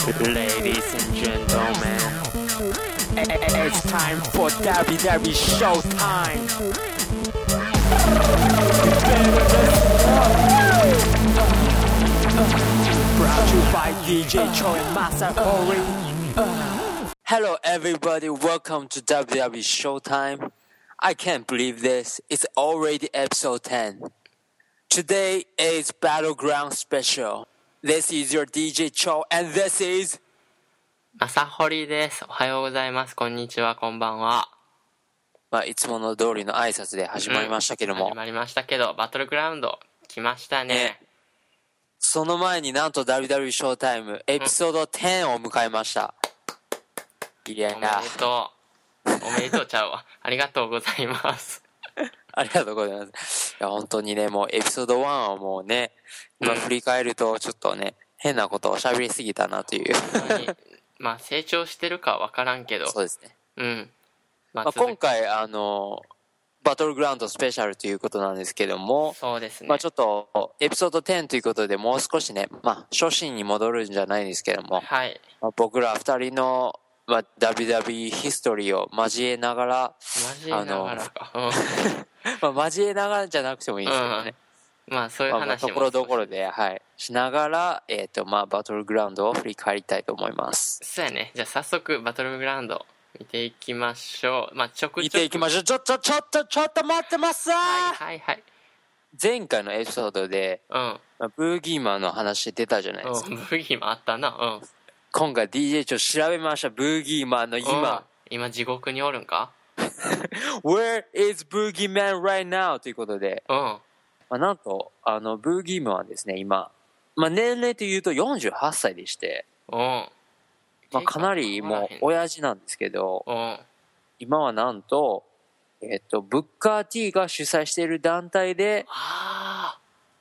Ladies and gentlemen, it's time for WWE Showtime. Brought to you by DJ Cho and Masa Ori. Hello, everybody. Welcome to WWE Showtime. I can't believe this. It's already episode 10. Today is Battleground Special. This is your DJ Cho, and this is 朝堀です。おはようございます。こんにちは、こんばんは。まあ、いつもの通りの挨拶で始まりましたけども、始まりましたけど、バトルグラウンド来ましたね。ねその前になんと WWE ショータイムエピソード10を迎えました。いやおめでとう。おめでとうちゃうわ。ありがとうございます。ありがとうございます。いや、本当にね、もうエピソード1はもうね、今振り返るとちょっとね、変なことを喋りすぎたなという。まあ、成長してるかはわからんけど、そうですね。うん。ままあ、続今回、あの、バトルグラウンドスペシャルということなんですけども、そうですね。まあちょっと、エピソード10ということで、もう少しね、まあ、初心に戻るんじゃないですけども、はい。まあ、僕ら二人の、まあ、WWE ヒストリーを交えながら、交えながらか。まあ、交えながらじゃなくてもいいんですけどね。うん。まあ、そういう話も。ところどころで、はい、しながら、えっ、と、まあ、バトルグラウンドを振り返りたいと思います。そうやね。じゃあ、早速、バトルグラウンド見ていきましょう。まあ、ちょくちょく。見ていきましょう。ちょ、ちょ、ちょっと、ちょっと待ってます、はいはいはい。前回のエピソードで、うん。まあ、ブーギーマンの話出たじゃないですか。うん、ブギもあったな。うん。今回 DJ ちょっと調べました。ブーギーマンのうん今。今地獄におるんか？Where is Boogie Man right now? ということで、うん。まあ、なんと、あの、ブーギーマンはですね、今、まあ、年齢というと48歳でして、うん。まあ、かなりもう親父なんですけど、うん。今はなんと、えっと、ブッカー T が主催している団体で、あ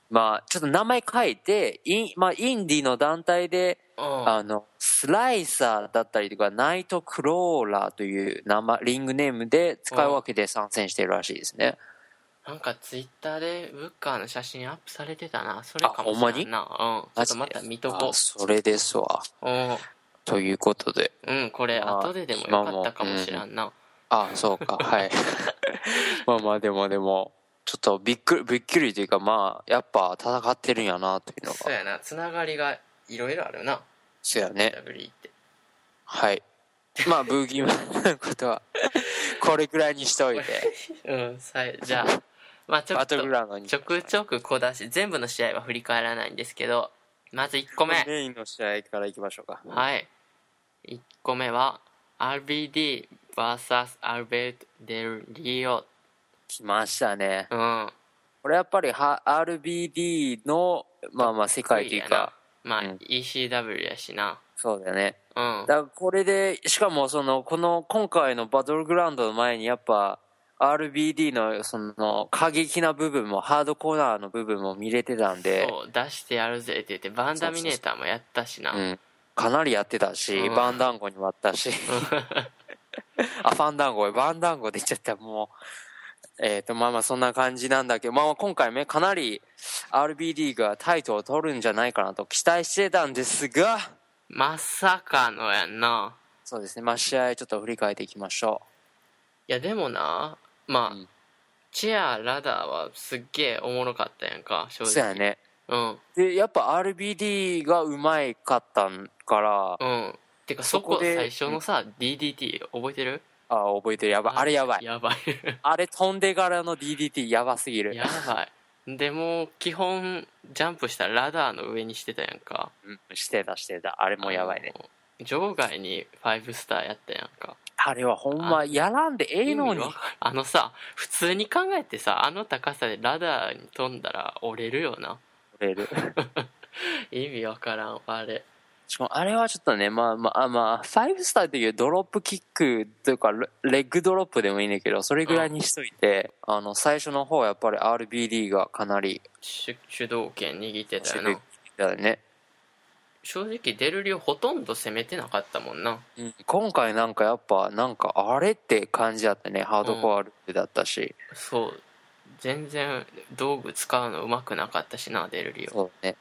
まあ、ちょっと名前書いて、イン、まあ、インディの団体で、あ。うん。あの、スライサーだったりとか、ナイトクローラーという名前、リングネームで使い分けて参戦しているらしいですね。なんかツイッターでブッカーの写真アップされてたな。それかもしあほんまに？れんな。うん。ちょっとまた見とこあそれですわ。う。うん。ということで。うん、これまあ後ででもよかったかもしらんな。あ、そうか、はい。まあまあ、でもでも、ちょっとびっくり、びっくりというか、まあ、やっぱ戦ってるんやな、というのが。そうやな。つながりがいろいろあるな。そうやね。WE って。はい。まあ、ブーギーマンのことは、これくらいにしておいて、うん、さいじゃあ、まあちょっバトルグラウンドと、に。ちょくちょく小出し、全部の試合は振り返らないんですけど、まず1個目。メインの試合からいきましょうか。はい。1個目は、RBD vs アルベルト・デル・リオ。来ましたね。うん。これやっぱりは RBD の、まあまあ世界というか、まあ、うん ECW やしな。そうだよね。うん。だこれで、しかもその、この今回のバトルグラウンドの前にやっぱ、RBD のその過激な部分もハードコーナーの部分も見れてたんで、そう、出してやるぜって言って、バンダミネーターもやったしな。うん、かなりやってたし、うん。バンダンゴにもあったし、あ、ファンダンゴ、バンダンゴで言っちゃった、もう。えっ、と、まあまあそんな感じなんだけど、まあまあ今回ね、かなり RBD がタイトルを取るんじゃないかなと期待してたんですが、まさかのやんな。そうですね、まあ試合ちょっと振り返っていきましょいや、でもな、まあ、うんチェア、ラダーはすっげえおもろかったやんか、正う。直。そうや。ね。うん。で、やっぱ RBD がうまいかったんから、うん。てか、そこ最初のさ、DDT 覚えてる？あ、覚えてる。やばい。あれやばい。やばい。あれ飛んでからの DDT やばすぎる。やばい。でも、基本、ジャンプしたらラダーの上にしてたやんか。うん、してたしてた。あれもやばいね。場外に5スターやったやんか。あれはほんま、やらんでええのにあのさ、普通に考えてさ、あの高さでラダーに飛んだら折れるよな。取れる。意味わからん、あれ。しかもあれはちょっとね、まあまあ、まあ、5スターっていうドロップキックというか、レレッグドロップでもいいんだけど、それぐらいにしといて、あの、最初の方はやっぱり RBD がかなり主主導権握ってたよね。正直デルリオほとんど攻めてなかったもんな。うん今回なんかやっぱ、なんかあれって感じだったね。ハードコアルだったし。そう。全然道具使うのうまくなかったしな、デルリオ。そうね。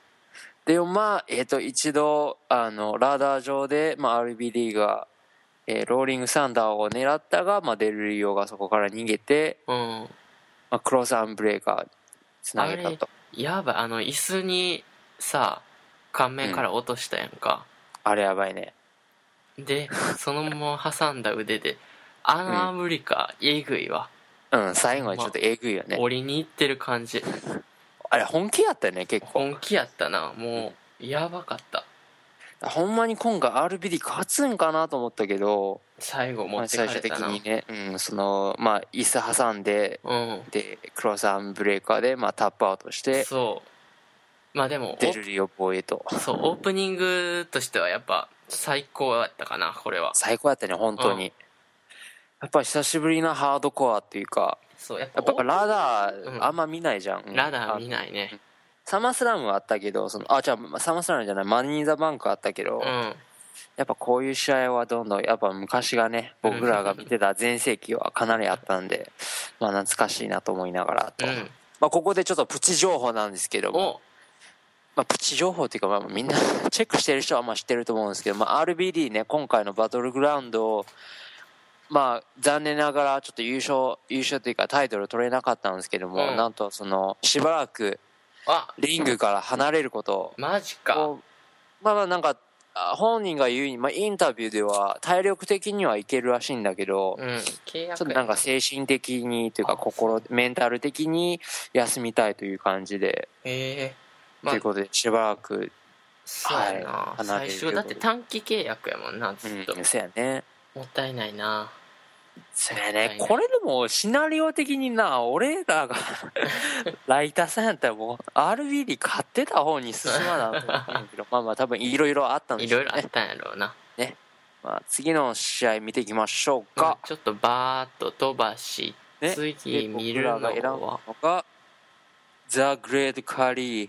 でもまあ、えっ、と、一度、あの、ラダー上で、まあ、RBD が、えーローリングサンダーを狙ったが、まあ、デルリオがそこから逃げて、うんまあ、クロスアンブレーカーつなげたと。やばいあの椅子にさ顔面から落としたやんか、あれやばいね。でそのまま挟んだ腕であのアメリカ、えぐいわ。うん、最後はちょっとえぐいよね。折りに行ってる感じ。あれ本気やったよね、結構。本気やったな。もうやばかった。ほんまに今回 RBD 勝つんかなと思ったけど、最後持まあ、ってか最終的れたな、にね、うん、その、まあ、椅子挟んで、うん。で、クロスアームブレーカーで、まあ、タップアウトして、そうまあでもデルリオ防衛と。おそうオープニングとしてはやっぱ最高やったかなこれは最高やったね、本当に。うんやっぱ久しぶりなハードコアっていうか、そうやっぱやっぱラダうんーあんま見ないじゃん。ラダー見い。ないねサマースラムはあったけど、その、あ、じゃあ、サマースラムじゃない、マニー・ザ・バンクあったけど、うんやっぱこういう試合はどんどん、やっぱ昔がね、僕らが見てた全盛期はかなりあったんで、まあ懐かしいなと思いながらと。うんまあここでちょっとプチ情報なんですけども、おまあプチ情報っていうか、まあみんな チェックしてる人はまあ知ってると思うんですけど、まあ RBD ね、今回のバトルグラウンドを、まあ残念ながらちょっと優勝、優勝というかタイトル取れなかったんですけども、うん。なんとその、しばらくあ。リングから離れることマジか。をまあまあなんか、あ本人が言うに、まあ、インタビューでは体力的にはいけるらしいんだけど、うん。ちょっとなんか精神的にというか心、メンタル的に休みたいという感じで、へえまあということでしばらく、そうやな、はい最る初だって短期契約やもんなずっと、うん、そうやね。もったいないな。そうやね。これでもシナリオ的にな、俺らが ライターさんやったらもう RBD 買ってた方に進まなと思ってんけど、まあまあ多分いろいろあったんでいしょうね。ろいろあったんやろうな、まあ次の試合見ていきましょうか。ちょっとバーッと飛ばし、ね。次見るの僕らが選んだはのが The Great Kali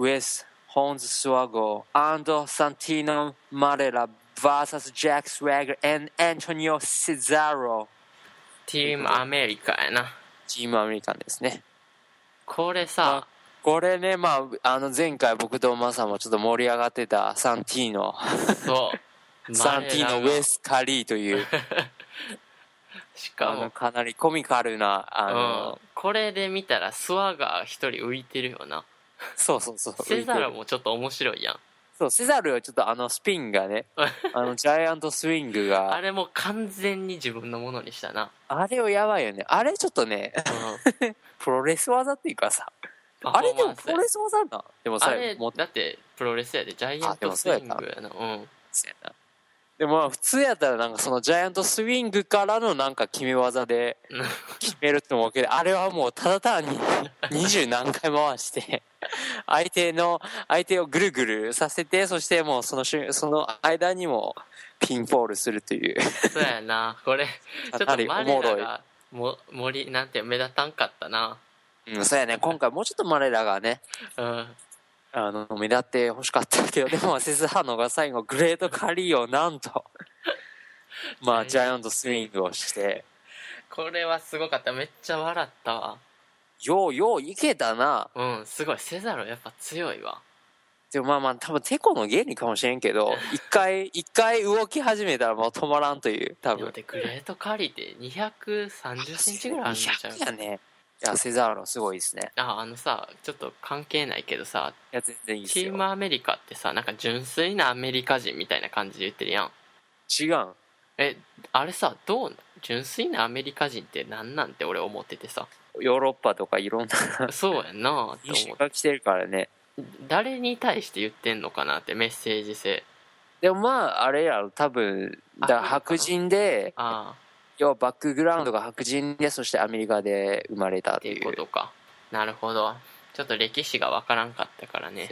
with Horns Swago and Santino Marella vs Jack Swagger and Antonio Cesaro. ティームアメリカやな。チームアメリカンですね。これさこれねまああの前回僕とマサもちょっと盛り上がってたサンティーノそう。サンティーノ・ウェス・カリーという。しかも。かなりコミカルなあうん。の、、これで見たらスワガー一人浮いてるよな そうそうそう。セザルもちょっと面白いやん。そうセザルはちょっとあのスピンがね あのジャイアントスイングが。あれも完全に自分のものにしたな、あれをやばいよね。あれちょっとね、うん、プロレス技っていうかさ、あれでもプロレス技な。でもさあれ、もうだってプロレスやで。ジャイアントスイングやな。うん。そうやなでもまあ普通やったらなんかそのジャイアントスイングからのなんか決め技で決めるって思うけど、あれはもうただ単に二十何回回して、相手の、相手をぐるぐるさせて、そしてもうその瞬、その間にもピンポールするという。そうやな。これ ちょっとマおもろい。レラがも森なんて目立たんかったな。うん、そうやね。今回もうちょっとマレラがね、うん。あの、目立って欲しかったけど、でも、セスハノが最後、グレートカリーをなんと、まあ、ジャイアントスイングをして、これはすごかった。めっちゃ笑ったわようよういけたな。うんすごいセザロやっぱ強いわでもまあまあ、多分、テコの原理かもしれんけど、一回、一回動き始めたらもう止まらんという、多分。でもでグレートカリーって230センチぐらいあるんじゃん200やね。いや、セザーロすごいですね。ああのさちょっと関係ないけどさいや、全然いいですチーよ。ムアメリカってさなんか純粋なアメリカ人みたいな感じで言ってるやん違うん。えあれさどう純粋なアメリカ人って何なんて俺思っててさヨーロッパとかいろんなそうやんなって。思っが来てるからね。誰に対して言ってんのかなってメッセージ性。でもまあ、あれやろ、多分、だ白人で、ああ。要はバックグラウンドが白人でそしてアメリカで生まれたっていう。うことか。なるほど。ちょっと歴史がわからんかったからね。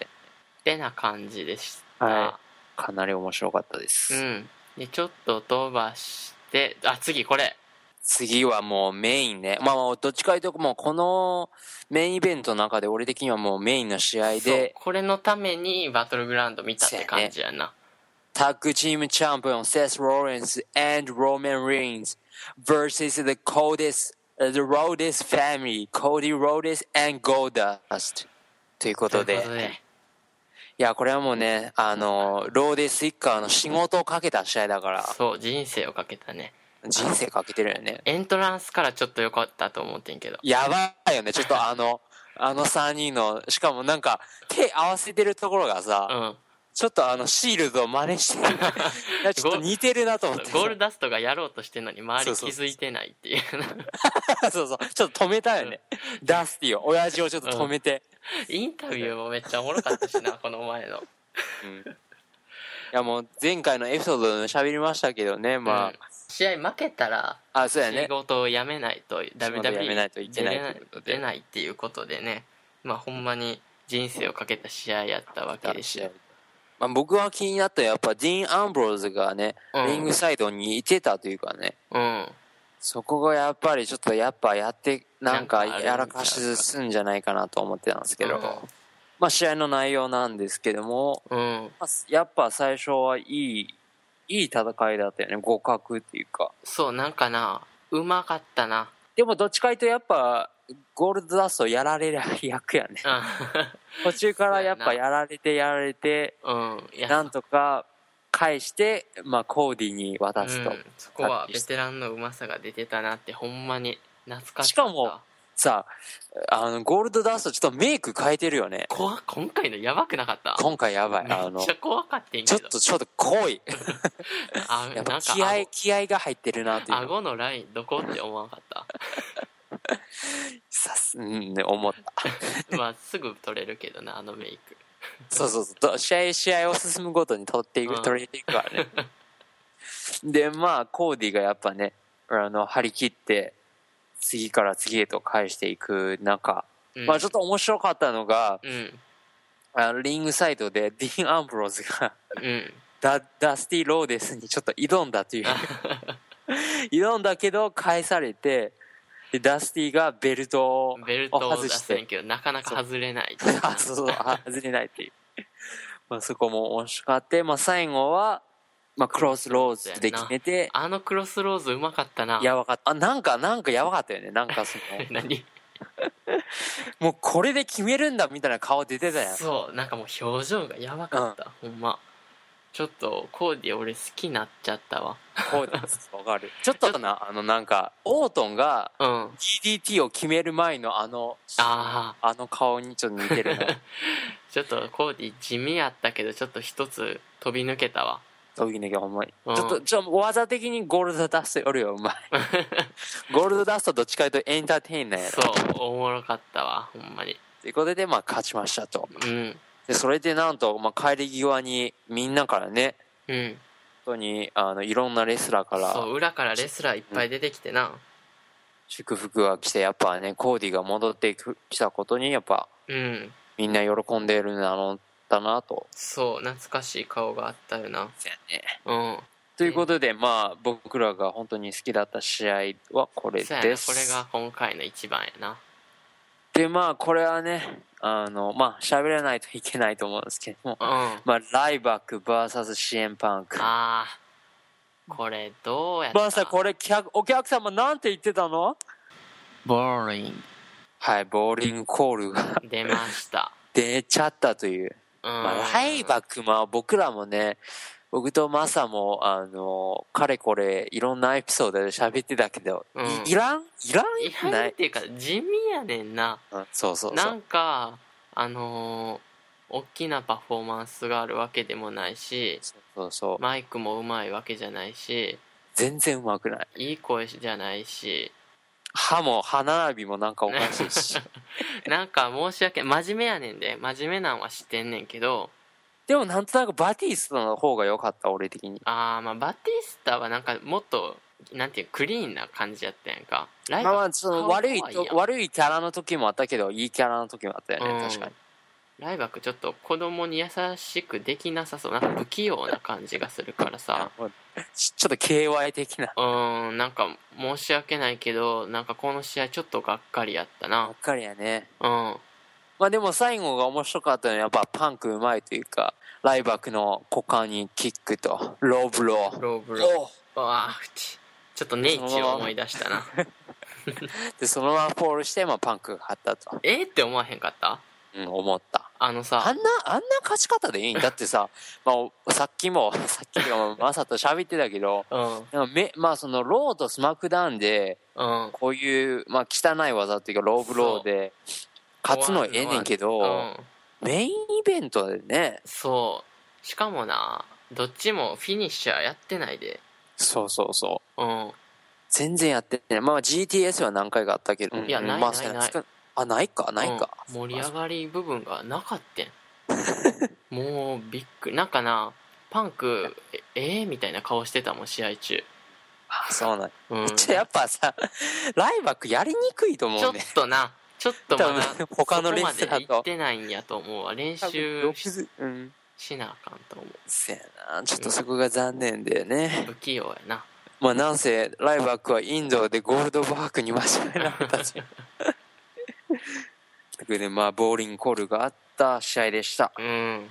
ってな感じでした、はかなり面白かったです、うん。でちょっと飛ばしてあ次これ次はもうメインね。まあまあどっちかというともうこのメインイベントの中で俺的にはもうメインの試合で。これのためにバトルグラウンド見たって感じやな。タッグチームチャンピオンセス・ローレンス and Roman Reigns versus the coldest the Rhodes family Cody Rhodes and Goldust ということで。ということでいや、これはもうね、あの、ローデスイッカーの仕事をかけた試合だから、そう人生をかけたね人生かけてるよね。エントランスからちょっと良かったと思ってんけどやばいよね、ちょっとあの、あの3人の、しかもなんか、手合わせてるところがさ、うんちょっとあの、シールドを真似してる。いや、ちょっと似てるなと思って。ゴールダストがやろうとしてんのに周り気づいてないっていう そうそう。ちょっと止めたよね。ダスティを、親父をちょっと止めて。インタビューもめっちゃおもろかったしな この前のうん。いや、もう前回のエピソードで喋りましたけどね、まあ、うん試合負けたらあ、そうや仕ね。事を辞めないと仕事を辞めないといけない出ないっていうことでね。まあほんまに人生をかけた試合やったわけですよ。まあ、僕は気になったやっぱディーン・アンブローズがね、うん。リングサイドにいてたというかね、うん。そこがやっぱりちょっとやっぱやって、なんかやらかしすんじゃないかなと思ってたんですけど、うん。まあ試合の内容なんですけども、うん。まあやっぱ最初はいい、いい戦いだったよね、互角っていうか。そうなんかな。うまかったな。でもどっちかというとやっぱ、ゴールドダストやられる役やね。途中からやっぱやられてやられて、うんなんとか返して、まあコーディに渡すと。うん、そこはベテランのうまさが出てたなってほんまに懐かししかもさあ、あの、ゴールドダストちょっとメイク変えてるよね。怖今回のやばくなかった？今回やばい。あのめっち、ゃ怖かったんちょっとちょっと濃い。あ やっぱ気合、気合が入ってるなっていうの。顎のラインどこって思わなかった？さす、うん、ね、思った。まあすぐ取れるけどなあのメイクそうそうそう。試合、試合を進むごとに取っていく、うん取れていくからね。で、まあ、コーディがやっぱね、あの、張り切って、次から次へと返していく中、うん。まあちょっと面白かったのが、うん。あのリングサイドでディーン・アンブローズがうん。ダダスティ・ローデスにちょっと挑んだという。挑んだけど返されてでダスティがベルトをベルトを出外して。すねんけどなかなか外れない。あそうそうあ外れないっていう、まあ、そこも面白かって、まあ、最後は、まあ、クロスローズで決めて。あのクロスローズうまかったな。やばか。ったあなんかなんかやばかったよね。なんかその。何？もうこれで決めるんだみたいな顔出てたやん。そう。なんかもう表情がやばかった、ほんま。ちょっとコーディ俺好きになっちゃったわ。こうです。わかる。ちょっとなあのなんかオートンがうん。DDT を決める前のあのああの顔にちょっと似てるな。ちょっとコーディ地味やったけどちょっと一つ飛び抜けたわそういうねほんまに。うん。ちょっとちょっと技的にゴールドダストよりはうまいゴールドダストどっちかというとエンターテイナーやろ。そうおもろかったわほんまに。ということでまあ勝ちましたと。うん。でそれでなんと、まあ、帰り際にみんなからねうん。本当にあのいろんなレスラーからそう裏からレスラーいっぱい出てきてな。祝福が来てやっぱねコーディが戻ってきたことにやっぱうん。みんな喜んでるんだろうだなと。そう懐かしい顔があったよな。うん。ということでまあ僕らが本当に好きだった試合はこれです。これが今回の一番やな。でまあこれはねあのまあ喋らないといけないと思うんですけどもうん。あまあライバック VS シエンパンクあーこれどうやった？まあさこれ客お客様なんて言ってたの？ボーリンはいボーリングコールが出ました。出ちゃったという、うん、まあ、ライバックまあ僕らもね僕とマサもあのかれこれいろんなエピソードで喋ってたけど、うん。いいらん？いらん？いらんっていうか地味やねんな。うん。そうそうそなうんかあのー大きなパフォーマンスがあるわけでもないしそうそうマイクもうまいわけじゃないし全然うまくない。いい声じゃないし歯も歯並びもなんかおかしいし。なんか申し訳真面目やねんで。真面目なんは知ってんねんけど。でもなんとなくバティスタの方が良かった俺的に。あーまあバティスタはなんかもっとなんていうクリーンな感じやったやんか。まあまあその顔悪い悪いキャラの時もあったけどいいキャラの時もあったよね、うん。確かにライバックちょっと子供に優しくできなさそう。なんか不器用な感じがするからさ。ちちょっと KY 的な。うーんなんか申し訳ないけどなんかこの試合ちょっとがっかりやったな。がっかりやね。うん。まあでも最後が面白かったのはやっぱパンクうまいというかライバックの股間にキックとローブロー。ローブロー。ああち。ちょっとネイチを思い出したな。でそのままフォールして、まあ、パンクが勝ったと、えーって思わへんかった？うん、思った。あのさ。あんな、あんな勝ち方でいいんだってさ、まあ、さっきも、さっきもマサと喋ってたけど、うん。めまあそのローとスマックダウンで、うん。こういう、まあ汚い技っていうかローブローで、勝つのはええねんけど、うん。メインイベントでね、そう。しかもなどっちもフィニッシャーやってないで。そうそうそう。うん。全然やってない。まあ GTS は何回かあったけど。いやないまあない。ない少あ、ないか、ないか。うん盛り上がり部分がなかったん もうびっくりなんかなパンクええーみたいな顔してたもん試合中あ、そうなん。うんじゃあやっぱさ、ライバックやりにくいと思ちょっうね。となちょっとまだ他のレスラーと行ってないんやと思うわ練習し習うん。しなあかんと思うせやな。ちょっとそこが残念でね。不器用やなまあなんせ、ライバックはインドでゴールドバークに間違えられたし。ということで、まあ、ボーリングコールがあった試合でした。うん。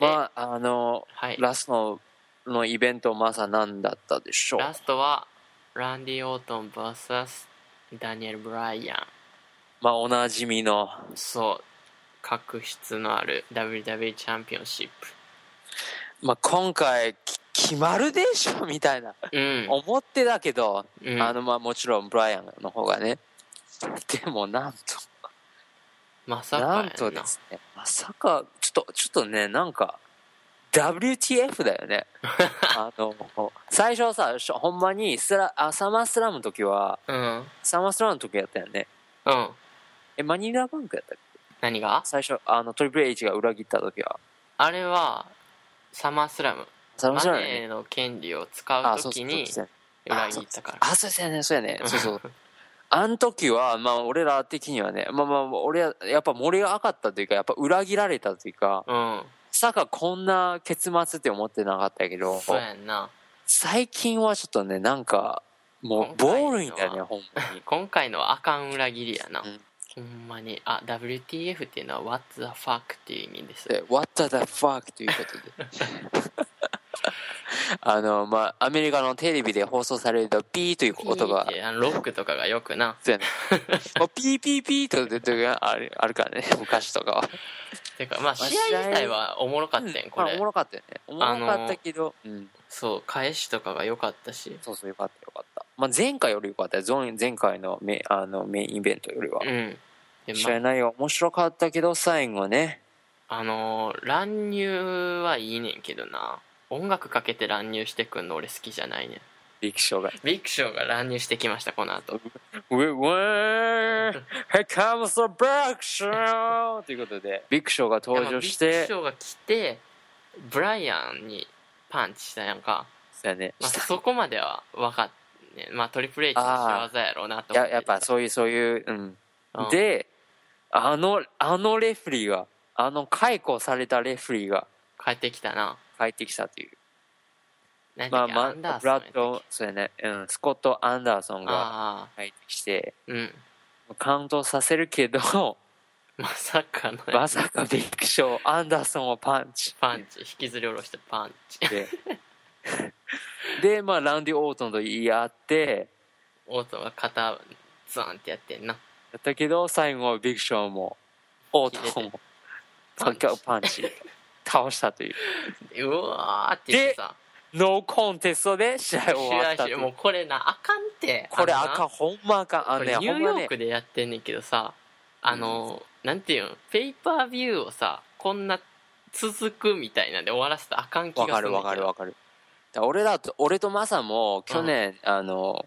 まあ、あの、はい。ラストのイベント、まさ何だったでしょう？ラストはランディ・オートン VS ダニエル・ブライアン。まあ、おなじみの、そう。確執のある WWE チャンピオンシッまあ、今回、き決まるでしょみたいな、プうん、思ってたけど、うん。あの、まあ、もちろん、ブライアンの方がね。でも、なんと、まさかやなんとですね、まさか、ちょっと、ちょっとね、なんか、WTF だよね。あの、最初さ、ほんまにスラあ、サマースラムの時は、うんサマースラムの時やったよね。うんえ、マニラバンクやったっけ？何が？最初、あの、トリプル H が裏切った時は。あれはサマースラムサママースラムやね。ネーの権利を使う時に。裏切ったからあ、そうですよね、そうやね。そうそう。あの時は、まあ、俺ら的にはね、まあまあ、俺は、やっぱ盛り上がったというか、やっぱ裏切られたというか、うん。まさかこんな結末って思ってなかったけど、そうやんな。最近はちょっとね、なんか、もう、ボールみたいな、ほんまに。今回のはあかん裏切りやな、うん。ほんまに。あ WTF っていうのは What the fuck っていう意味です。で What the fuck ということで。あの、まあ、アメリカのテレビで放送されると、ピーという音がロックとかがよくなそうやね。もうピーピーピーと出てるがあるあるからね、昔とかは。てかまあ試合自体はおもろかったんこれまあおもろかったよね。おもろかったけど、うん。そう返しとかが良かったしそうそう、よかったよかった。まあ、前回よりよかったよ。ゾン前回のメあのメインイベントよりはう。んで、試合ま内容面白かったけど、最後ね。あのー乱入はいいねんけどな音楽かけて乱入してくんの俺好きじゃないねんビッグショーが。ビッグショーが乱入してきましたこの後 We win! Here comes the big show! ということで、ビッグショーが登場しビッグてシ、ョーが来てブライアンにパンチしたやんか、そうやね。まあ、そこまでは分かっねまあトリプル H の仕業やろうなと思ってややっぱそういう、そういう、うん。うんで、あの、あのレフリーが、あの解雇されたレフリーが帰ってきたな帰ってきたという。何まあ、まあ、ブラッド、そうやね、うん、スコット・アンダーソンがああ帰ってきて、うん。カウントさせるけど、まさかのまさかビッグショー、アンダーソンをパンチ。パンチ。引きずり下ろしてパンチ。で、で、まあ、ラウンディ・オートンと言い合って、オートが肩ズワンってやってんな。やったけど、最後はビッグショーも、オートンも、パンチパンチ、倒したという。うわーって言ってさ。ノーコンテストで試合終わったもうこれなあかんって。これあのな。赤ほんまあかん。あのね、ニュー。ヨークでやってんねんけどさあの、なんていうんペーパービューをさこんな続くみたいなんで終わらせたらあかん気がするわかるわかるわかる。だ俺らと、俺とマサも去年、あの、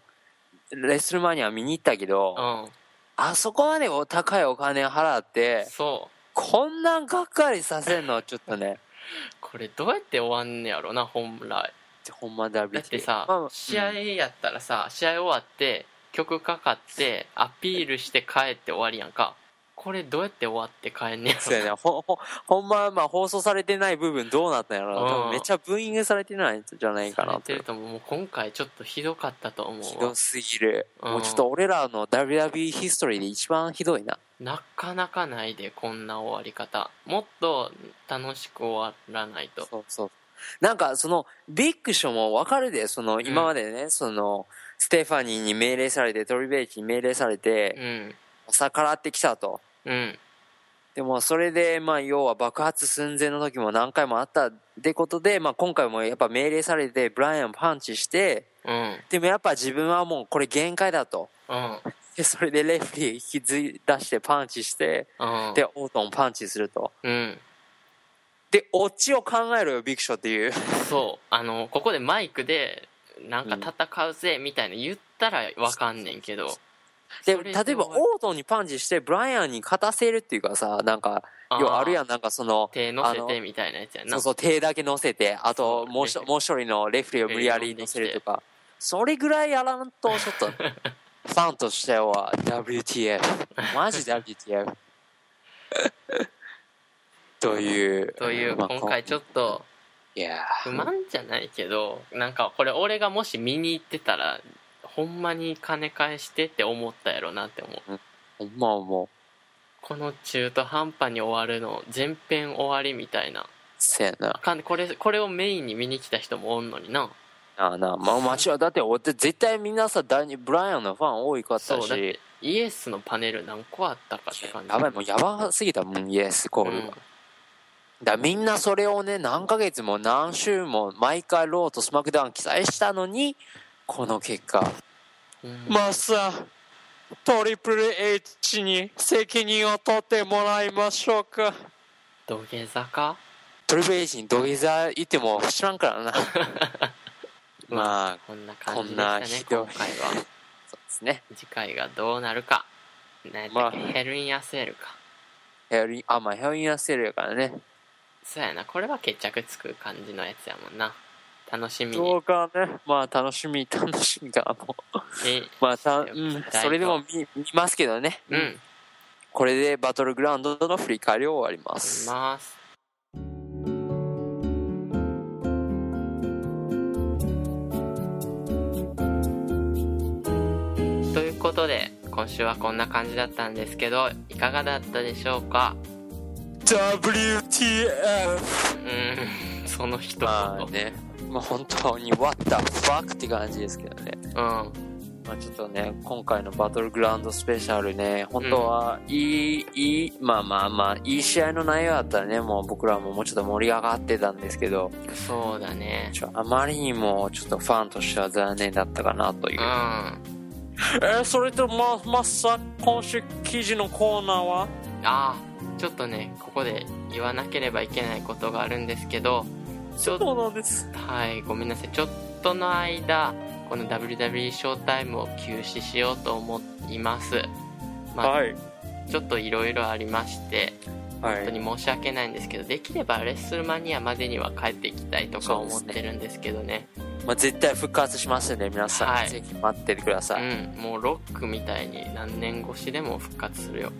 レスルマニア見に行ったけど、うん。あそこまでお高いお金払って、そうこんなんがっかりさせんの？はちょっとね、これどうやって終わんねやろな本来。ほんまダビだってさ、まあ試合やったらさ試合終わって曲かかってアピールして帰って終わりやんかこれどうやって終わって帰んねやろそうやね。ほ、ほ、ほんま、まあ放送されてない部分どうなったんやろな。うん多分めっちゃブーイングされてないんじゃないかなともう今回ちょっとひどかったと思ひうわどすぎる。うんもうちょっと俺らの WWE ヒストリーで一番ひどいな。なかなかないでこんな終わり方もっと楽しく終わらないとそうそう。なんか、その、ビッグショーもわかるで、その、今までね、その、ステファニーに命令されて、トリベイチに命令されて、うん逆らってきたと。うん。でもそれでまあ要は爆発寸前の時も何回もあったってことで、まあ、今回もやっぱ命令されてブライアンパンチしてうん。でもやっぱ自分はもうこれ限界だと。うん。でそれでレフリー引きずり出してパンチしてうん。でオートンパンチすると。うん。でオチを考えろよビクショーっていう。そう。あのここでマイクでなんか戦うぜみたいな言ったらわかんねんけどで例えばオートンにパンチしてブライアンに勝たせるっていうかさなんか要はあるやんなんかその手乗せあのてみたいなやつやな。そうそう手だけ乗せてあともう一もう一人のレフリーを無理やり乗せるとか。それぐらいやらんとちょっと ファンとしては WTF マジ WTF というというまあ今回ちょっといや不満じゃないけどなんかこれ俺がもし見に行ってたらほんまに金返してって思ったやろなって思う。ほんまもう。この中途半端に終わるの前編終わりみたいな。せやな。あかんこれこれをメインに見に来た人もおんのにな。なあなあまあ間違いだって俺絶対みんなさダニエル・ブライアンのファン多いかったし。イエスのパネル何個あったかって感じ。やばいもうやばすぎたもんイエスコールが、うん。だみんなそれをね何ヶ月も何週も毎回ローとスマックダウン期待したのにこの結果。うん。マさトリプル H に責任を取ってもらいましょうか。土下座か？トリプル H に土下座言っても知らんからな。まあこんな感じでしたね今回は。そうですね。次回がどうなるか。何やったっけ、まあ。ヘルニアセールか。ヘリあまあヘロインアセルやからね。そうやな。これは決着つく感じのやつやもんな楽しみどにうかね。まあ楽しみ楽しみかもまあた、う期ん、それでも見見ますけどね、うん。これでバトルグラウンドの振り返りを終わりまいすます。ということで今週はこんな感じだったんですけどいかがだったでしょうか？WTF うんその一言、まあねまあ本当に What the fuck って感じですけどね。うん。まあちょっとね今回のバトルグラウンドスペシャルね本当はいい、いいまあまあまあいい試合の内容だったらねもう僕らももうちょっと盛り上がってたんですけどそうだね。ちょあまりにもちょっとファンとしては残念だったかなという。うん。えーそれとままさ今週記事のコーナーは？あーちょっとねここで言わなければいけないことがあるんですけどちょっとそうなんです。はいごめんなさい。ちょっとの間この WWE ショータイムを休止しようと思います。まあ、はい。ちょっといろいろありましてはい。本当に申し訳ないんですけどできればレッスルマニアまでには帰っていきたいとか思ってるんですけどねまあ、絶対復活しますんで皆さん、はい。ぜひ待っててください、うん。もうロックみたいに何年越しでも復活するよ。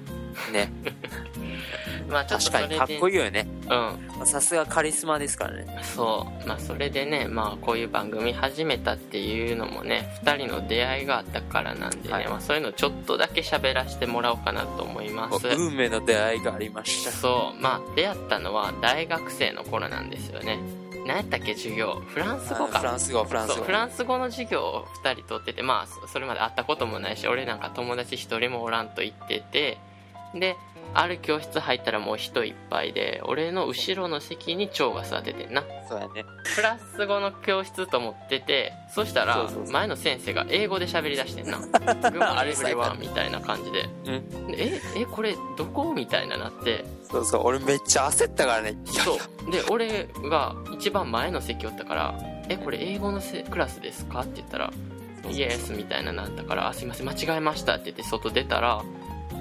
ね。まあ確かにかっこいいよね。うん。さすがカリスマですからね。そう。まあそれでねまあこういう番組始めたっていうのもね2人の出会いがあったからなんでね、はい。まあ、そういうのちょっとだけ喋らせてもらおうかなと思います。運命の出会いがありました。そう。まあ出会ったのは大学生の頃なんですよね何やったっけ授業？フランス語か。フランス語フランス語。フランス語の授業を2人取っててまあそそれまで会ったこともないし俺なんか友達1人もおらんと言っててである教室入ったらもう人いっぱいで俺の後ろの席に蝶が座っててんな。そうやね。フランス語の教室と思っててそしたら前の先生が英語で喋りだしてんな「グッモーエブリワン」みたいな感じで。うん。でええこれどこ？みたいななって。そうそう。俺めっちゃ焦ったからね。そう。で俺が一番前の席おったから「えこれ英語のせクラスですか?」って言ったら「イエス」みたいななったから「あすいません間違えました」って言って外出たら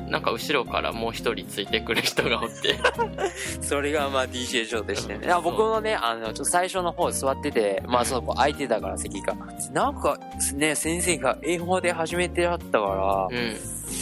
なんか後ろからもう一人ついてくる人がおって。それがまあ DJ ショーでしてね。僕もねあのちょっと最初の方座っててまあその子空いてたから席が。なんかね先生が英語で始めてあったかうん。ら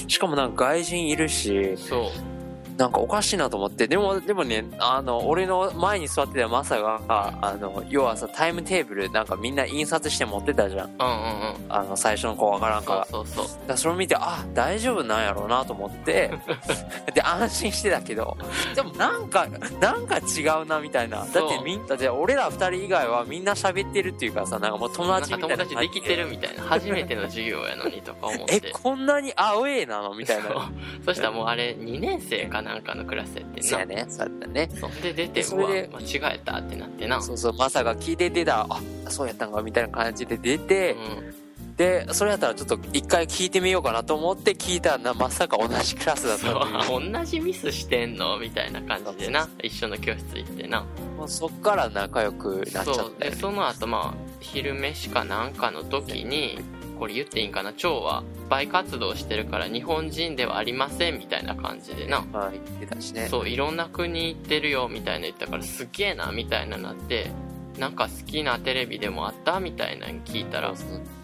しかもなんか外人いるしそうなんかおかしいなと思って、でも、でもね、あの、俺の前に座ってたマサが、あの、要はさ、タイムテーブルなんかみんな印刷して持ってたじゃん。うんうんうん。あの、最初の子わからんから。そうそうそう。だそれを見て、あ、大丈夫なんやろうなと思って、で、安心してたけど、でもなんか、なんか違うなみたいな。だってみん、だって俺ら二人以外はみんな喋ってるっていうかさ、なんかもう友達みたいな友達で。きてるみたいな。初めての授業やのにとか思っ え、てこんなにアウェーなのみたいな。そしたらもうあれ2年生かな？んかのクラスやってんな。そうやね。そうやったね。そんで出てそうわ間違えたってなってな。そうそうマサが聞いて出た。あそうやったんかみたいな感じで出て、うん。でそれやったらちょっと一回聞いてみようかなと思って聞いたらなまさか同じクラスだったそう。同じミスしてんのみたいな感じでな。一緒の教室行ってな。もうそっから仲良くなっちゃったよでその後まあ昼飯かなんかの時にこれ言っていいんかな？蝶はスパイ活動してるから日本人ではありませんみたいな感じでな。まあ言ってたしね。そういろんな国行ってるよみたいな言ったからすっげえなみたいななってなんか好きなテレビでもあったみたいなの聞いたら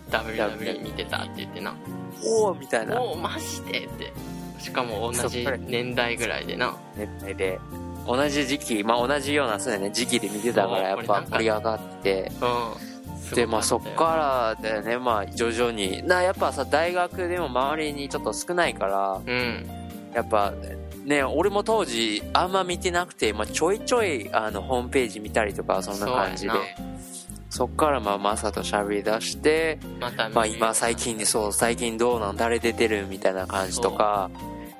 WWE 見てたって言ってな。おおみたいな。おおマジでって。しかも同じ年代ぐらいでな。年代で。同じ時期まあ同じようなそうやね。時期で見てたからやっぱ盛り上がって。うんでまあそっらからだよね。まあ徐々に。なやっぱさ大学でも周りにちょっと少ないからうん。やっぱね俺も当時あんま見てなくて、まあ、ちょいちょいあのホームページ見たりとかそんな感じで。そっからまあマサと喋り出してまたまあ今最近でそう最近どうなん誰出てるみたいな感じとか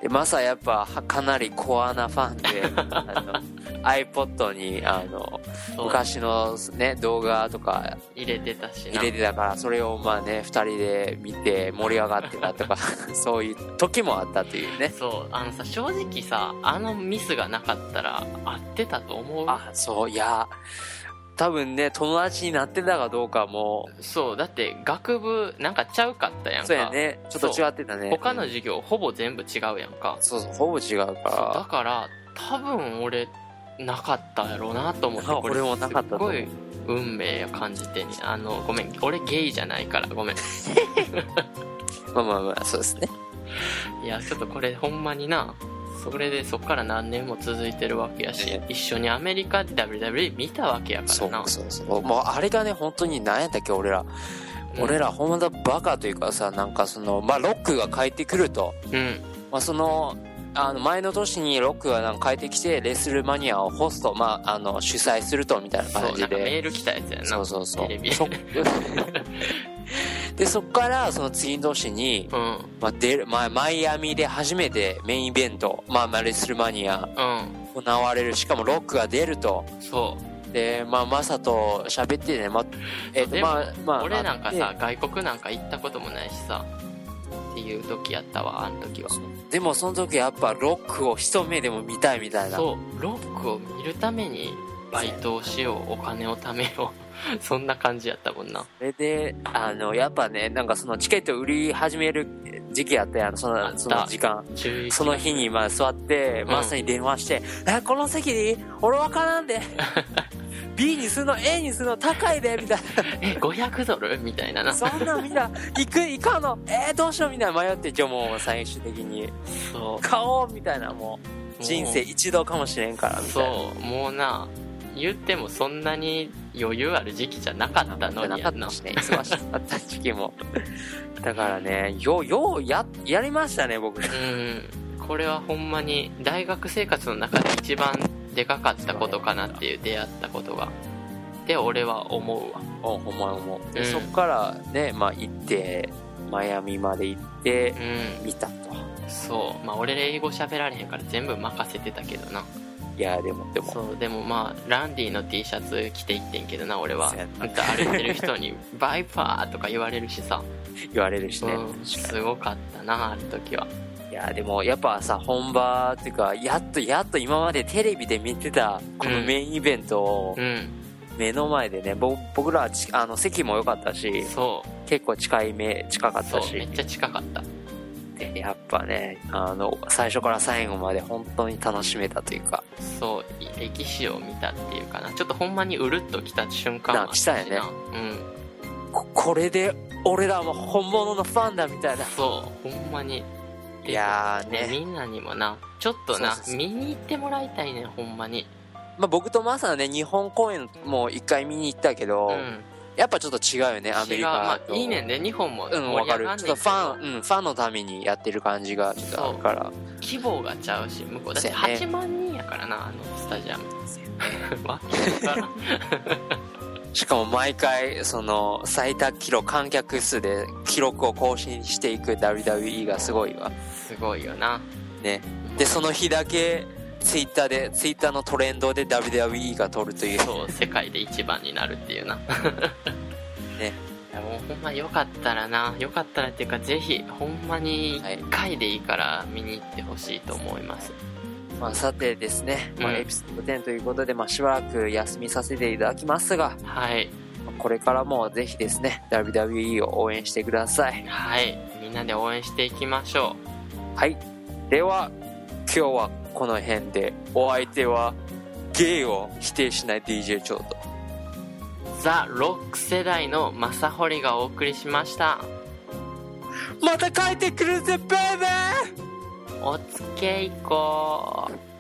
でマサやっぱはかなりコアなファンで あの iPod にあの昔のね動画とか入れてたしな。入れてたからそれをまあね2人で見て盛り上がってたとか そういう時もあったというね。そう。あのさ正直さあのミスがなかったら合ってたと思う？あそういや多分ね友達になってたかどうかも。そうだって学部なんかちゃうかったやんか。そうやね。ちょっと違ってたね。他の授業ほぼ全部違うやんか。そうそうほぼ違うそうだかから多分俺なかったやろうなと思ってあこれ俺もなかったすごい運命を感じてねあのごめん。俺ゲイじゃないから。ごめん。ら まあまあまあそうですね。いやちょっとこれほんまになそれでそっから何年も続いてるわけやし、ね一緒にアメリカで WWE 見たわけやかそうらな。そうそうもうあれがね本当に何やったっけ俺ら、うん。俺らほんまだバカというかさなんかそのまあロックが帰ってくると。うん。まあそのあの前の年にロックがなんか帰ってきてレスルマニアをホスト、まあ、あの主催するとみたいなそう感じでメール来たやつやな。そうそうそう。テレビ。そ でそっからその次の年に、うん。まあ出るまあ、マイアミで初めてメインイベント、まあ、まあレスルマニアうん。行われる。しかもロックが出ると。そう。でまあマサと喋ってね、まえっとでもまあまあ俺なんかさ外国なんか行ったこともないしさっていう時やったわあの時は。てでもその時やっぱロックを一目でも見たいみたいな。そう。ロックを見るためにバイトをしようお金を貯めよう そんな感じやったもんな。それであのやっぱねなんかそのチケット売り始める時期やったやんそのその時間。11その日にまあ座って、ん。マサに電話して、え、この席でいい俺わからんで。B にするの A にするの高いでみたい え500ドル？みたいなな。な。そんなんみんな、行く、行かんの？えー、どうしよう？みたいな。迷って、じゃあもう最終的に、そ買おうみたいな、もう、人生一度かもしれんから、みたいな。そう。もうな言ってもそんなに余裕ある時期じゃなかったのなにやんなかったしね、忙しかった時期も。だからね、よう、よう、や、やりましたね、僕。うんこれはほんまに大学生活の中で一番でかかったことかなっていう出会ったことがって俺は思うわおほんま思う。で、うんそっからね、まあ行って、マイアミまで行ってう、ん見たと。そうまあ俺英語喋られへんから全部任せてたけどないや、でも、でも、そうでもまあランディの T シャツ着ていってんけどな俺は。歩いてる人に「バイパー」とか言われるしさ、言われるしね。うん、すごかったなある時は。にいや、でも、やっぱさ、本場っていうか、やっと、やっと今までテレビで見てた、このメインイベントをうん。目の前でね、ぼ僕らあの席も良かったし、結構近い目、近かったし、めっちゃ近かったでやっぱね、あの、最初から最後まで本当に楽しめたというか、そう歴史を見たっていうかな。ちょっとほんまにうるっと来た瞬間もあったしなな来たようん。ここれで俺らも本物のファンだみたいな。そうほんまに。いやーね、ねみんなにもな。ちょっとなそうそうそう。見に行ってもらいたいねほんまに。まあ僕とマサはね、日本公演も一回見に行ったけど、うんやっぱちょっと違うよね、アメリカまと。あいいねんで日本もうん、わかる。ちょっとファン、ンうん、ファンのためにやってる感じがちょっとあるから。規模がちゃうし向こうだってそうやね8万人やからなあのスタジアムわけわからんしかも毎回、その、最多記録、観客数で記録を更新していく WWE がすごいわ。すごいよなね。でその日だけツイッターでツイッターのトレンドで WWE が取るという。そう世界で一番になるっていうな。ね。いやもうほんまよかったらな。よかったらっていうかぜひほんまに1回でいいから見に行ってほしいと思います、まあ、さてですね、まあ、うんエピソード10ということで、まあ、しばらく休みさせていただきますが。はい。これからもぜひですね WWE を応援してください。はい。みんなで応援していきましょはい。では今日はこの辺でお相手はゲイを否定しない DJ チョートうザ・ロック世代の正堀がお送りしました。また帰ってくるぜベイベー。おつけいこう